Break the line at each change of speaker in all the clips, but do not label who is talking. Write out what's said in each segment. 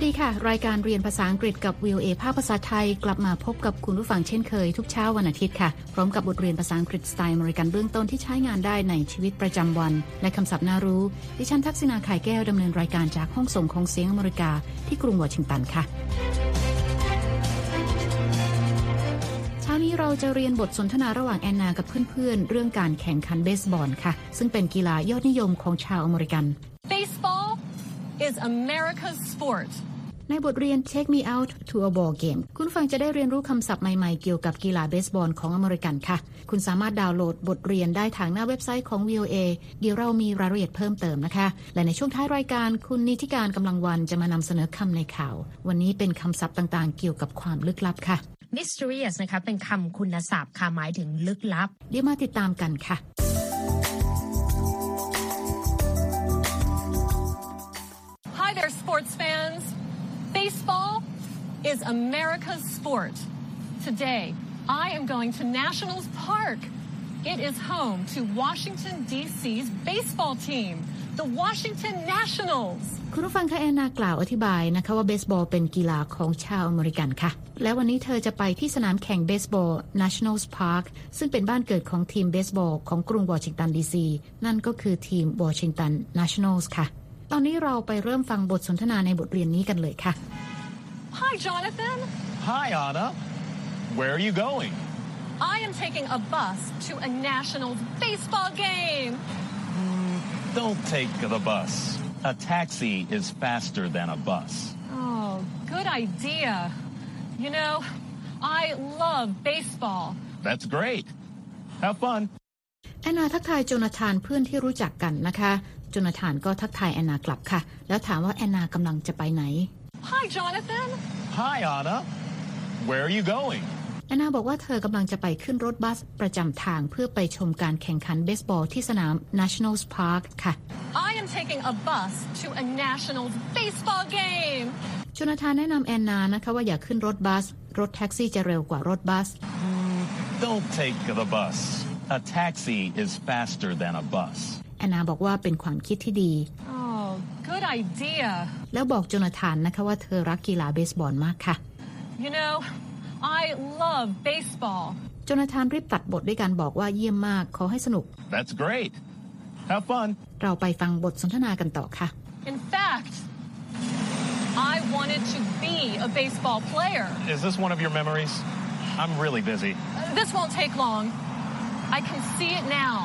วัสดีค่ะ รายการเรียนภาษาอังกฤษกับ VOA ภาคภาษาไทย กลับมาพบกับคุณผู้ฟังเช่นเคย ทุกเช้าวันอาทิตย์ค่ะ พร้อมกับบทเรียนภาษาอังกฤษสไตล์อเมริกันเบื้องต้นที่ใช้งานได้ในชีวิตประจำวัน และคำศัพท์น่ารู้ ดิฉันทักษิณา ข่ายแก้วดำเนินรายการจากห้องส่งของเสียงอเมริกาที่กรุงวอชิงตันค่ะเช้านี้เราจะเรียนบทสนทนาระหว่างแอนนากับเพื่อนๆเรื่องการแข่งขันเบสบอลค่ะ ซึ่งเป็นกีฬายอดนิยมของชาวอเมริกัน
Baseball is America's sport.
ในบทเรียน Take Me Out to a Ball Game คุณฟังจะได้เรียนรู้คำศัพท์ใหม่ๆ เกี่ยวกับกีฬาเบสบอลของอเมริกันค่ะ คุณสามารถดาวน์โหลดบทเรียนได้ทางหน้าเว็บไซต์ของ VOA เดี๋ยวเรามีรายละเอียดเพิ่มเติมนะคะ และในช่วงท้ายรายการคุณนิติการกำลังวันจะมานำเสนอคำในข่าว วันนี้เป็นคำศัพท์ต่างๆ เกี่ยวกับความลึกลับค่ะ
mysterious นะคะเป็นคำคุณศัพท์ค่ะหมายถึงลึกลับ
เดี๋ยวมาติดตามกันค่ะ
Hi there, sports fans. Baseball is America's sport. Today, I am going to Nationals Park. It is home to Washington, D.C.'s baseball team, the Washington Nationals.
คุณผู้ฟังคะแอนนากล่าวอธิบายนะคะว่าเบสบอลเป็นกีฬาของชาวอเมริกันค่ะ และวันนี้เธอจะไปที่สนามแข่งเบสบอล Nationals Park ซึ่งเป็นบ้านเกิดของทีมเบสบอลของกรุงวอชิงตันดีซีนั่นก็คือทีมวอชิงตัน Nationals ค่ะ ตอนนี้เราไปเริ่มฟังบทสนทนาในบทเรียนนี้กันเลยค่ะ
Hi, Jonathan.
Hi, Anna. Where are you going?
I am taking a bus to a Nationals baseball game.
Don't take the bus. A taxi is faster than a bus.
Oh, good idea. You know, I love baseball.
That's great. Have fun.
แอนนาทักทายโจนาธานเพื่อนที่รู้จักกันนะคะโจนาธานก็ทักทายแอนนากลับค่ะ แล้วถามว่าแอนนากำลังจะไปไหน
Hi, Jonathan.
Hi, Anna. Where are you going?
แอนนาบอกว่าเธอกำลังจะไปขึ้นรถบัสประจำทางเพื่อไปชมการแข่งขันเบสบอลที่สนาม Nationals Park ค่ะ
I am taking a bus to a Nationals baseball game.
โจนาธานแนะนำแอนนานะคะว่าอย่าขึ้นรถบัส รถแท็กซี่จะเร็วกว่ารถบัส
Don't take the bus. A taxi is faster than a bus.
แอนนาบอกว่าเป็นความคิดที่ดี
Oh, good idea.
แล้วบอกโจนาธานนะคะว่าเธอรักกีฬาเบสบอลมากค่ะ
You know, I love baseball.
โจนาธานรีบตัดบทด้วยการบอกว่าเยี่ยมมากขอให้สนุก
That's great. Have fun.
เราไปฟังบทสนทนากันต่อค่ะ
In fact, I wanted to be a baseball player.
Is this one of your memories? I'm really busy.
Uh, This won't take long. I can see it now.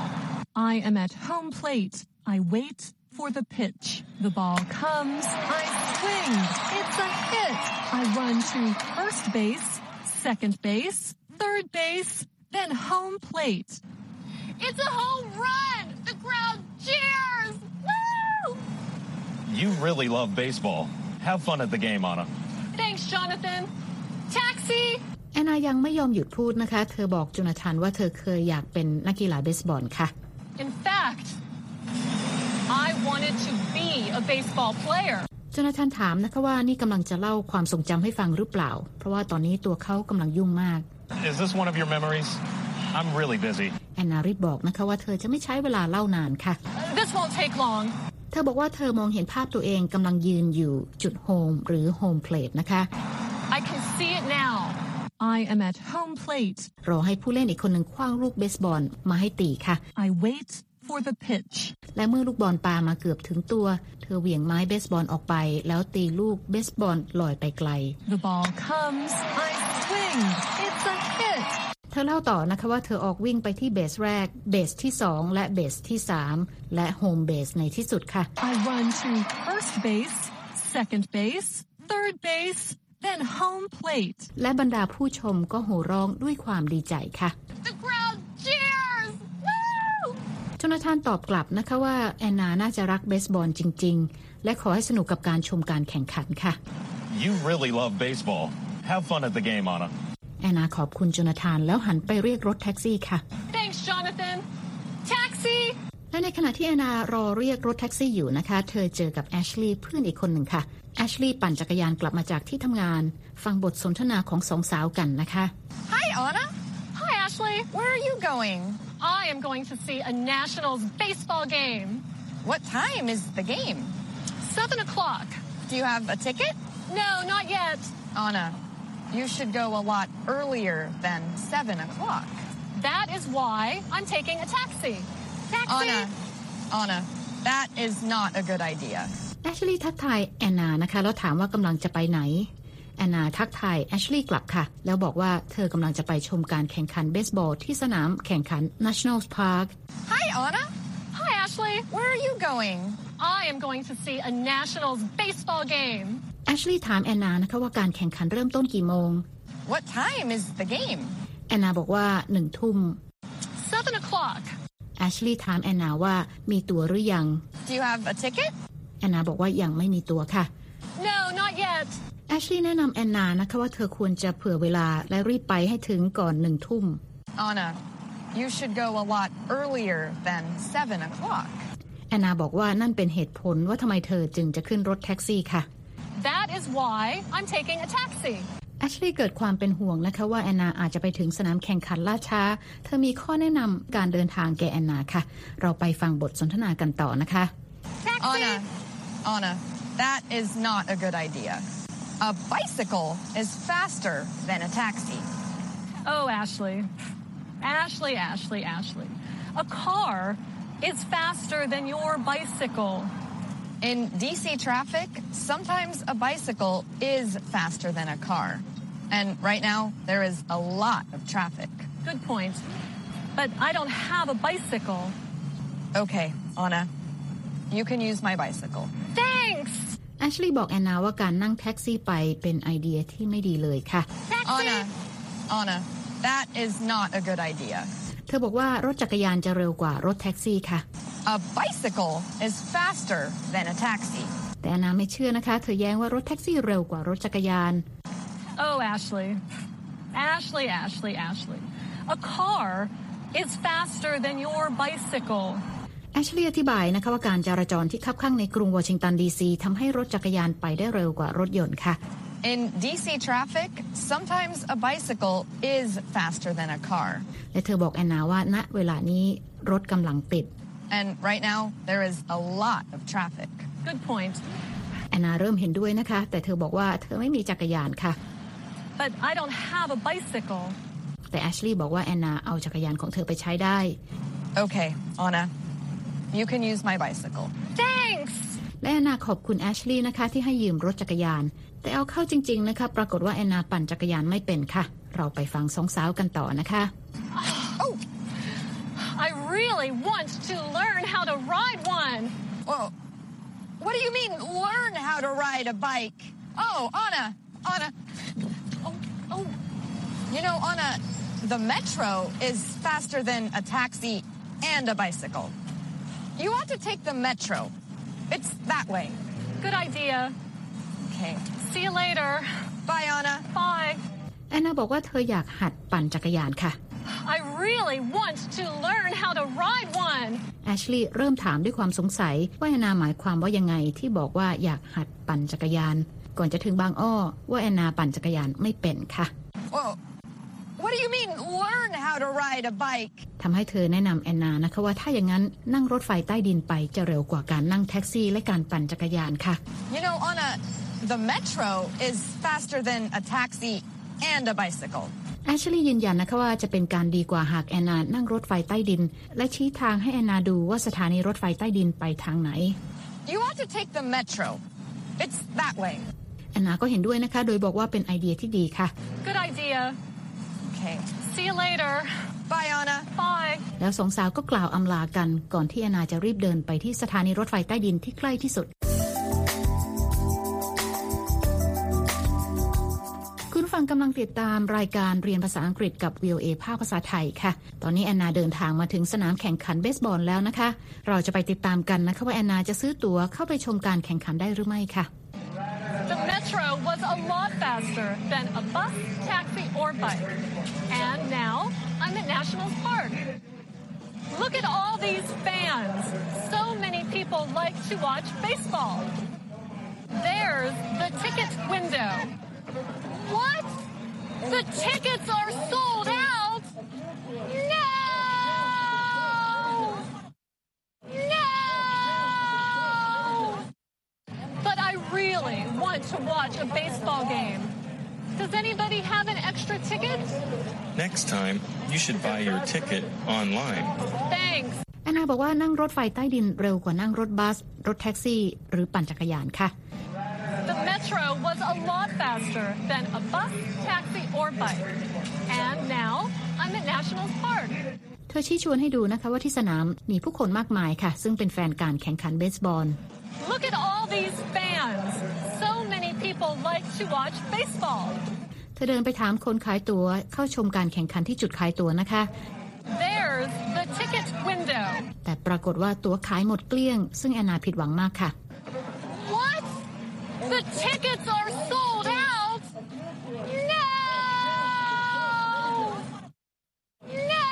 I am at home plate. I wait for the pitch. The ball comes. I swing. It's a hit. I run to first base, second base, third base, then home plate. It's a home run! The crowd cheers! Woo!
You really love baseball. Have fun at the game, Anna.
Thanks, Jonathan. Taxi!
แอนนายังไม่ยอมหยุดพูดนะคะ เธอบอกโจนาธานว่าเธอเคยอยากเป็นนักกีฬาเบสบอลค่ะ
In fact, I wanted to be a baseball player.
โจนาธานถามนะคะว่านี่กำลังจะเล่าความทรงจำให้ฟังหรือเปล่า เพราะว่าตอนนี้ตัวเขากำลังยุ่งมาก
Is this one of your memories? I'm really busy.
แอนนารีบบอกนะคะว่าเธอจะไม่ใช้เวลาเล่านานค่ะ
This won't take long.
เธอบอกว่าเธอมองเห็นภาพตัวเองกำลังยืนอยู่จุด home หรือ home plate นะคะ
I can see it now. I am at home plate.
รอให้ผู้เล่นอีกคนหนึ่งขว้างลูกเบสบอลมาให้ตีค่ะ
I wait for the pitch.
และเมื่อลูกบอลปามาเกือบถึงตัว เธอเหวี่ยงไม้เบสบอลออกไป แล้วตีลูกเบสบอลลอยไปไกล
The ball comes. I swing. It's a hit.
เธอเล่าต่อนะคะว่าเธอออกวิ่งไปที่เบสแรก เบสที่ 2 และเบสที่ 3 และโฮมเบสในที่สุดค่ะ
I run to first base, second base, third base, then home plate.
และบรรดาผู้ชมก็โห่ร้องด้วยความดีใจค่ะ
The crowd cheers. Woo!
โจนาธานตอบกลับนะคะว่า แอนนาน่าจะรักเบสบอลจริง ๆ และขอให้สนุกกับการชมการแข่งขันค่ะ
You really love baseball. Have fun at the game, Anna.
แอนนาขอบคุณโจนาธานแล้วหันไปเรียกรถแท็กซี่ค่ะ
Thanks, Jonathan. Taxi.
และในขณะที่แอนนารอเรียกรถแท็กซี่อยู่นะคะ เธอเจอกับแอชลีย์เพื่อนอีกคนหนึ่งค่ะ แอชลีย์ปั่นจักรยานกลับมาจากที่ทำงาน ฟังบทสนทนาของสองสาวกันนะคะ
Hi, Anna.
Hi, Ashley.
Where are you going?
I am going to see a Nationals baseball game.
What time is the game?
Seven o'clock.
Do you have a ticket?
No, not yet.
Anna, you should go a lot earlier than 7 o'clock.
That is why I'm taking a taxi. Taxi!
Anna, Anna, that is not a good idea.
แอชลีย์ทักทายแอนนานะคะแล้วถามว่ากำลังจะไปไหน แอนนาทักทายแอชลีย์กลับค่ะ แล้วบอกว่าเธอกำลังจะไปชมการแข่งขันเบสบอลที่สนามแข่งขัน National Park
Hi, Anna.
Hi, Ashley.
Where are you going?
I am going to see a Nationals baseball game.
แอชลีย์ถามแอนนานะคะว่าการแข่งขันเริ่มต้นกี่โมง
What time is the game?
แอนนาบอกว่าหนึ่งทุ่ม
Seven o'clock.
แอชลีย์ถามแอนนาว่ามีตั๋วหรือยัง
Do you have a ticket?
แอนนาบอกว่ายังไม่มีตั๋วค่ะ
No, not yet.
แอชลีย์แนะนำแอนนานะคะว่าเธอควรจะเผื่อเวลาและรีบไปให้ถึงก่อนหนึ่งทุ่ม
Anna, you should go a lot earlier than 7 o'clock.
แอนนาบอกว่านั่นเป็นเหตุผลว่าทำไมเธอจึงจะขึ้นรถแท็กซี่ค่ะ
That is why I'm taking a taxi.
แอชลีย์เกิดความเป็นห่วงนะคะว่าแอนนาอาจจะไปถึงสนามแข่งขันล่าช้า เธอมีข้อแนะนำการเดินทางแก่แอนนาค่ะ เราไปฟังบทสนทนากันต่อนะคะ
Taxi!
Anna, Anna, that is not a good idea. A bicycle is faster than a taxi.
Oh, Ashley. Ashley, Ashley, Ashley. A car is faster than your bicycle.
In DC traffic, sometimes a bicycle is faster than a car. And right now, there is a lot of traffic.
Good point. But I don't have a bicycle.
Okay, Anna, you can use my bicycle.
Thanks!
แอชลีย์บอกแอนนาว่าการนั่งแท็กซี่ไปเป็นไอเดียที่ไม่ดีเลยค่ะ
Taxi!
Anna, Anna, that is not a good idea.
เธอบอกว่ารถจักรยานจะเร็วกว่ารถแท็กซี่ค่ะ
A bicycle is faster than a taxi.
แต่แอนนาไม่เชื่อนะคะ เธอแย้งว่ารถแท็กซี่เร็วกว่ารถจักรยาน
Oh, Ashley. Ashley, Ashley, Ashley. A car is faster than your bicycle.
แอชลีย์อธิบายนะคะว่าการจราจรที่คับข้างในกรุงวอชิงตันดีซีทำให้รถจักรยานไปได้เร็วกว่ารถยนต์ค่ะ
In DC traffic, sometimes a bicycle is faster than a car.
และเธอบอกแอนนาว่าณเวลานี้รถกำลังติด
And right now, there is a lot of traffic.
Good point.
แอนนาเริ่มเห็นด้วยนะคะ แต่เธอบอกว่าเธอไม่มีจักรยานค่ะ
But I don't have a bicycle.
แต่แอชลีย์บอกว่าแอนนาเอาจักรยานของเธอไปใช้ได้
Okay, Anna, you can use my bicycle.
Thanks!
และแอนนาขอบคุณแอชลีย์นะคะที่ให้ยืมรถจักรยาน แต่เอาเข้าจริง ๆ นะคะ ปรากฏว่าแอนนาปั่นจักรยานไม่เป็นค่ะ เราไปฟังสองสาวกันต่อนะคะ
I really want to learn how to ride one.
Whoa. What do you mean, learn how to ride a bike? Oh, Anna, Anna.
Oh, oh,
You know, Anna, the metro is faster than a taxi and a bicycle. You ought to take the metro. It's that way.
good idea.
Okay.
See you later.
Bye, Anna.
Bye.
แอนนาบอกว่าเธออยากหัดปั่นจักรยานค่ะ
I really want to learn how to ride one.
แอชลีย์เริ่มถามด้วยความสงสัยว่าแอนนาหมายความว่ายังไงที่บอกว่าอยากหัดปั่นจักรยาน ก่อนจะถึงบางอ้อ ว่าแอนนาปั่นจักรยานไม่เป็นค่ะ
Whoa. What do you mean, learn how to ride a bike?
ทำให้เธอแนะนำแอนนานะคะว่าถ้าอย่างนั้นนั่งรถไฟใต้ดินไปจะเร็วกว่าการนั่งแท็กซี่และการปั่นจักรยานค่ะ
You know, Anna, the metro is faster than a taxi and a bicycle.
แอชลีย์ยืนยันนะคะว่าจะเป็นการดีกว่าหากแอนนานั่งรถไฟใต้ดิน และชี้ทางให้แอนนาดูว่าสถานีรถไฟใต้ดินไปทางไหน
You ought to take the metro. It's that way.
แอนนาก็เห็นด้วยนะคะ โดยบอกว่าเป็นไอเดียที่ดีค่ะ
Good idea.
Okay.
See you later.
Bye, Anna.
Bye.
แล้วสองสาวก็กล่าวอำลากันก่อนที่แอนนาจะรีบเดินไปที่สถานีรถไฟใต้ดินที่ใกล้ที่สุด คุณผู้ฟังกำลังติดตามรายการเรียนภาษาอังกฤษกับ VOA ภาคภาษาไทยค่ะ ตอนนี้แอนนาเดินทางมาถึงสนามแข่งขันเบสบอลแล้วนะคะ เราจะไปติดตามกันนะคะว่าแอนนาจะซื้อตั๋วเข้าไปชมการแข่งขันได้หรือไม่ค่ะ
The was a lot faster than a bus, taxi, or bike. And now I'm at National Park. Look at all these fans. So many people like to watch baseball. There's the ticket window. What? The tickets are sold out? No! No! But I really want want to watch a baseball game. Does anybody have an extra ticket?
Next time, you should buy your ticket online.
Thanks.
แอนนาบอกว่านั่งรถไฟใต้ดินเร็วกว่านั่งรถบัส รถแท็กซี่ หรือปั่นจักรยานค่ะ
The metro was a lot faster than a bus, taxi, or bike. And now I'm at Nationals Park.
เธอชี้ชวนให้ดูนะคะว่าที่สนามมีผู้คนมากมายค่ะ ซึ่งเป็นแฟนการแข่งขันเบสบอล
Look at all these fans. So many people like to watch baseball.
เธอเดินไปถามคนขายตั๋วเข้าชมการแข่งขันที่จุดขายตั๋วนะคะ
There's the ticket window.
แต่ปรากฏว่าตั๋วขายหมดเกลี้ยง ซึ่งแอนนาผิดหวังมากค่ะ
What? The tickets are sold out? No! No!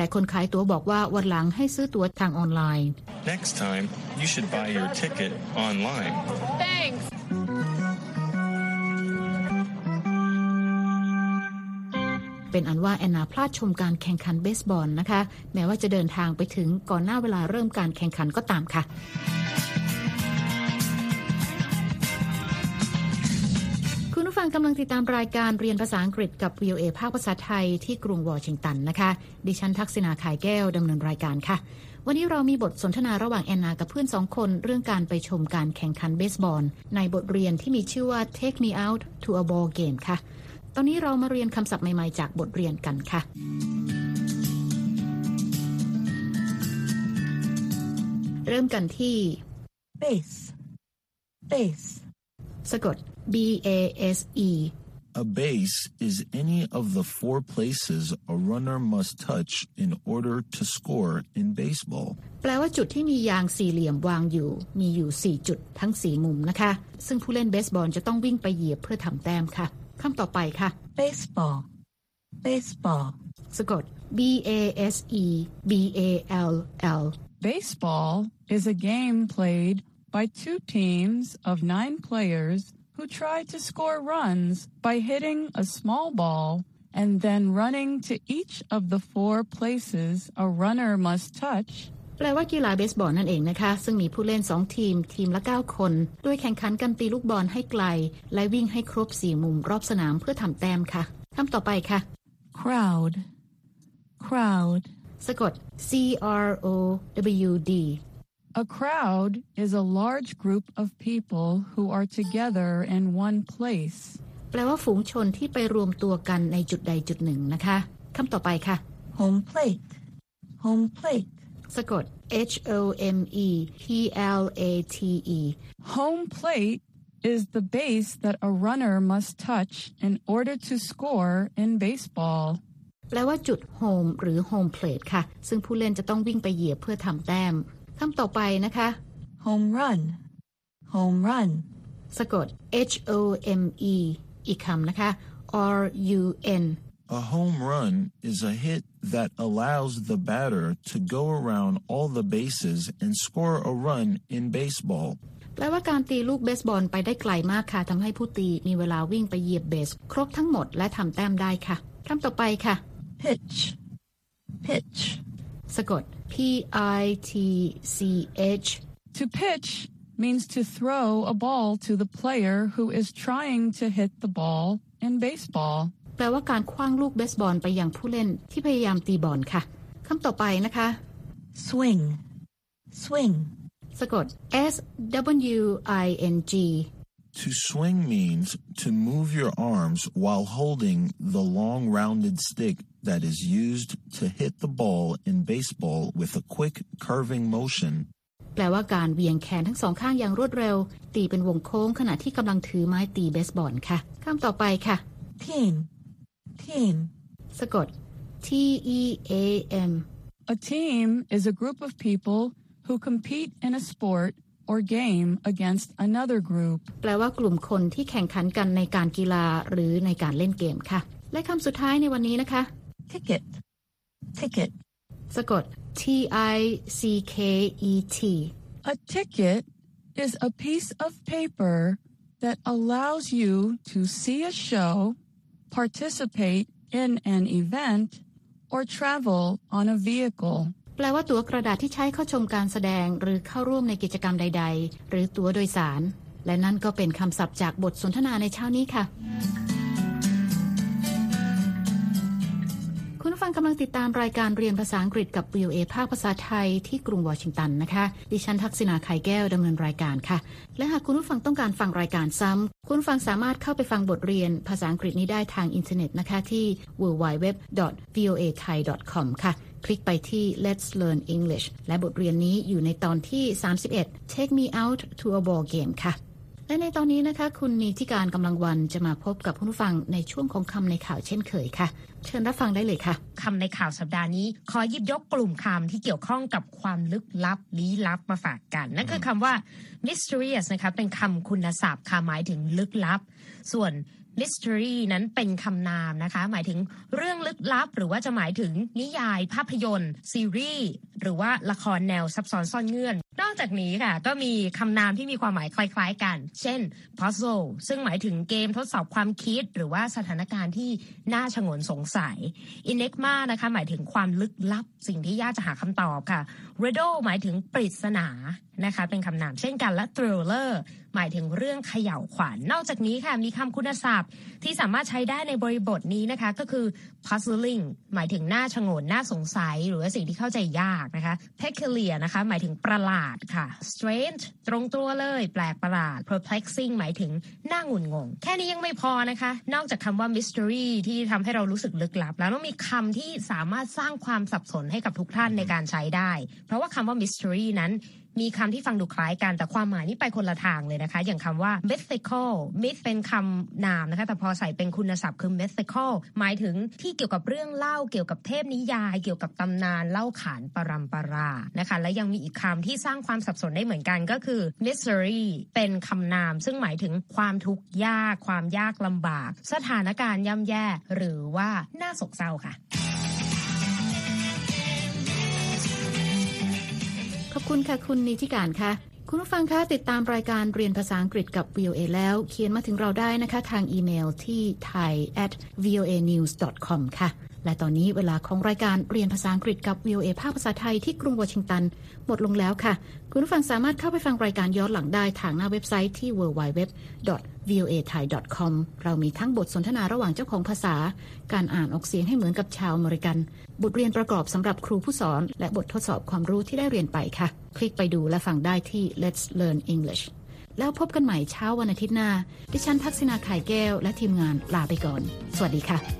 และคนขายตั๋วบอกว่าวันหลังให้ซื้อตั๋วทางออนไลน์
Next time, you should buy your ticket online.
Thanks.
เป็นอันว่าแอนนาพลาดชมการแข่งขันเบสบอลนะคะ แม้ว่าจะเดินทางไปถึงก่อนหน้าเวลาเริ่มการแข่งขันก็ตามค่ะ ฟังกำลังติดตามรายการเรียนภาษาอังกฤษกับ VOA ภาคภาษาไทยที่กรุงวอชิงตันนะคะ ดิฉันทักษณาขายแก้วดำเนินรายการค่ะ วันนี้เรามีบทสนทนาระหว่างแอนนากับเพื่อนสองคนเรื่องการไปชมการแข่งขันเบสบอล ในบทเรียนที่มีชื่อว่า Take Me Out to a Ball Game ค่ะ ตอนนี้เรามาเรียนคำศัพท์ใหม่ ๆ จากบทเรียนกันค่ะ เริ่มกันที่
base, base,
สะกด B A S E
A base is any of the four places a runner must touch in order to score in baseball.
แปลว่าจุดที่มียางสี่เหลี่ยมวางอยู่ มีอยู่ 4 จุดทั้ง 4 มุมนะคะ ซึ่งผู้เล่นเบสบอลจะต้องวิ่งไปเหยียบเพื่อทำแต้มค่ะคำต่อไปค่ะ
baseball, baseball,
สะกด B A S E B A L L
Baseball is a game played by two teams of nine players who try to score runs by hitting a small ball and then running to each of the four places a runner must touch
แปลว่ากีฬาเบสบอลนั่นเองนะคะ ซึ่งมีผู้เล่น 2 ทีม ทีมละ 9 คนโดยแข่งขันกันตีลูกบอลให้ไกล และวิ่งให้ครบ 4 มุมรอบสนามเพื่อทำแต้มค่ะคำต่อไปค่ะ
crowd, crowd,
สะกด C R O W D
A crowd is a large group of people who are together in one place.
แปลว่าฝูงชนที่ไปรวมตัวกันในจุดใดจุดหนึ่งนะคะคำต่อไปค่ะ
home plate, home plate,
สะกด H O M E P L A T E
Home plate is the base that a runner must touch in order to score in baseball.
แปลว่าจุด home หรือ home plate ค่ะ ซึ่งผู้เล่นจะต้องวิ่งไปเหยียบเพื่อทำแต้ม คำต่อไปนะคะ
home run, home run,
สะกด H O M E อีกคำนะคะ R U N
A home run is a hit that allows the batter to go around all the bases and score a run in baseball.
แปลว่าการตีลูกเบสบอลไปได้ไกลมากค่ะทำให้ผู้ตีมีเวลาวิ่งไปเหยียบเบส ครบทั้งหมดและทำแต้มได้ค่ะคำต่อไปค่ะ
pitch, pitch,
สะกด P I T C H
To pitch means to throw a ball to the player who is trying to hit the ball in baseball.
แปลว่าการคว้างลูกเบสบอลไปยังผู้เล่นที่พยายามตีบอลค่ะคำต่อไปนะคะ
swing, swing,
สะกด S W I N G
To swing means to move your arms while holding the long rounded stick that is used to hit the ball in baseball with a quick curving motion.
แปลว่าการเวียงแขนทั้งสองข้างอย่างรวดเร็ว ตีเป็นวงโค้งขณะที่กำลังถือไม้ตีเบสบอลค่ะคำต่อไปค่ะ
team, team,
สะกด T E A M
A team is a group of people who compete in a sport or game against another group.
แปลว่ากลุ่มคนที่แข่งขันกันในการกีฬาหรือในการเล่นเกมค่ะ และคำสุดท้ายในวันนี้นะคะ
ticket, ticket,
สะกด T I C K E T
A ticket is a piece of paper that allows you to see a show, participate in an event, or travel on a vehicle.
แปลว่าตั๋วกระดาษที่ใช้เข้าชมการแสดงหรือเข้าร่วมในกิจกรรมใด ๆ หรือตั๋วโดยสาร และนั่นก็เป็นคำศัพท์จากบทสนทนาในเช้านี้ค่ะ คุณฟังกำลังติดตามรายการเรียนภาษาอังกฤษกับ VOA ภาคภาษาไทยที่กรุงวอชิงตันนะคะ ดิฉันทักษณาไข่แก้วดำเนินรายการค่ะ และหากคุณผู้ฟังต้องการฟังรายการซ้ำคุณฟังสามารถเข้าไปฟังบทเรียนภาษาอังกฤษนี้ได้ทางอินเทอร์เน็ตนะคะที่ www.voathai.com ค่ะ คลิกไปที่ Let's Learn English และบทเรียนนี้อยู่ในตอนที่ 31 Take Me Out to a Ball Game ค่ะ และในตอนนี้นะคะ คุณนีทิการกำลังวันจะมาพบกับผู้ฟังในช่วงของคำในข่าวเช่นเคยค่ะ เชิญรับฟังได้เลยค่ะ
คำในข่าวสัปดาห์นี้ ขอหยิบยกกลุ่มคำที่เกี่ยวข้องกับความลึกลับลี้ลับมาฝากกัน นั่นคือคำว่า mysterious นะคะเป็นคำคุณศัพท์ค่ะหมายถึงลึกลับ ส่วน mystery นั้นเป็นคำนามนะคะ หมายถึงเรื่องลึกลับ หรือว่าจะหมายถึงนิยายภาพยนตร์ ซีรีส์ หรือว่าละครแนวซับซ้อนซ่อนเงื่อนนอกจากนี้ค่ะ ก็มีคำนามที่มีความหมายคล้ายๆกัน เช่น puzzle ซึ่งหมายถึงเกมทดสอบความคิด หรือว่าสถานการณ์ที่น่าชงนสงสัย enigma นะคะ หมายถึงความลึกลับ สิ่งที่ยากจะหาคำตอบค่ะ riddle หมายถึงปริศนานะคะ เป็นคำนามเช่นกันและ thriller หมายถึงเรื่องเขย่าวขวัญนอกจากนี้ค่ะ มีคำคุณศัพท์ที่สามารถใช้ได้ในบริบทนี้นะคะ ก็คือ puzzling หมายถึงน่าชงนน่าสงสัย หรือว่าสิ่งที่เข้าใจยากนะคะ peculiar นะคะ หมายถึงประหลาดค่ะ strange ตรงตัวเลย แปลกประหลาด perplexing หมายถึงน่างุนงง แค่นี้ยังไม่พอนะคะ นอกจากคำว่า mystery ที่ทำให้เรารู้สึกลึกลับ แล้วต้องมีคำที่สามารถสร้างความสับสนให้กับทุกท่านในการใช้ได้ เพราะว่าคำว่า mystery นั้น มีคำที่ฟังดูคล้ายกันแต่ความหมายนี่ไปคนละทางเลยนะคะ อย่างคำว่า mythical myth เป็นคำนามนะคะ แต่พอใส่เป็นคุณศัพท์คือ mythical หมายถึงที่เกี่ยวกับเรื่องเล่าเกี่ยวกับเทพนิยาย เกี่ยวกับตำนานเล่าขานปรำปรานะคะ และยังมีอีกคำที่สร้างความสับสนได้เหมือนกันก็คือ misery เป็นคำนาม ซึ่งหมายถึงความทุกข์ยาก ความยากลำบาก สถานการณ์ย่ำแย่ หรือว่าน่าโศกเศร้าค่ะ
ขอบคุณค่ะคุณนิติการค่ะ คุณผู้ฟังคะติดตามรายการเรียนภาษาอังกฤษกับ VOA แล้ว เขียนมาถึงเราได้นะคะ ทางอีเมลที่ thai at voa news com ค่ะ และตอนนี้เวลาของรายการเรียนภาษาอังกฤษกับ VOA ภาคภาษาไทยที่กรุงวอชิงตัน หมดลงแล้วค่ะ คุณผู้ฟังสามารถเข้าไปฟังรายการย้อนหลังได้ทางหน้าเว็บไซต์ที่ www voa thai com เรามีทั้งบทสนทนาระหว่างเจ้าของภาษา การอ่านออกเสียงให้เหมือนกับชาวอเมริกัน บทเรียนประกอบสำหรับครูผู้สอน และบททดสอบความรู้ที่ได้เรียนไปค่ะ คลิกไปดูและฟังได้ที่ Let's Learn English แล้วพบกันใหม่เช้าวันอาทิตย์หน้า ดิฉันทักษณาไข่แก้วและทีมงานลาไปก่อน สวัสดีค่ะ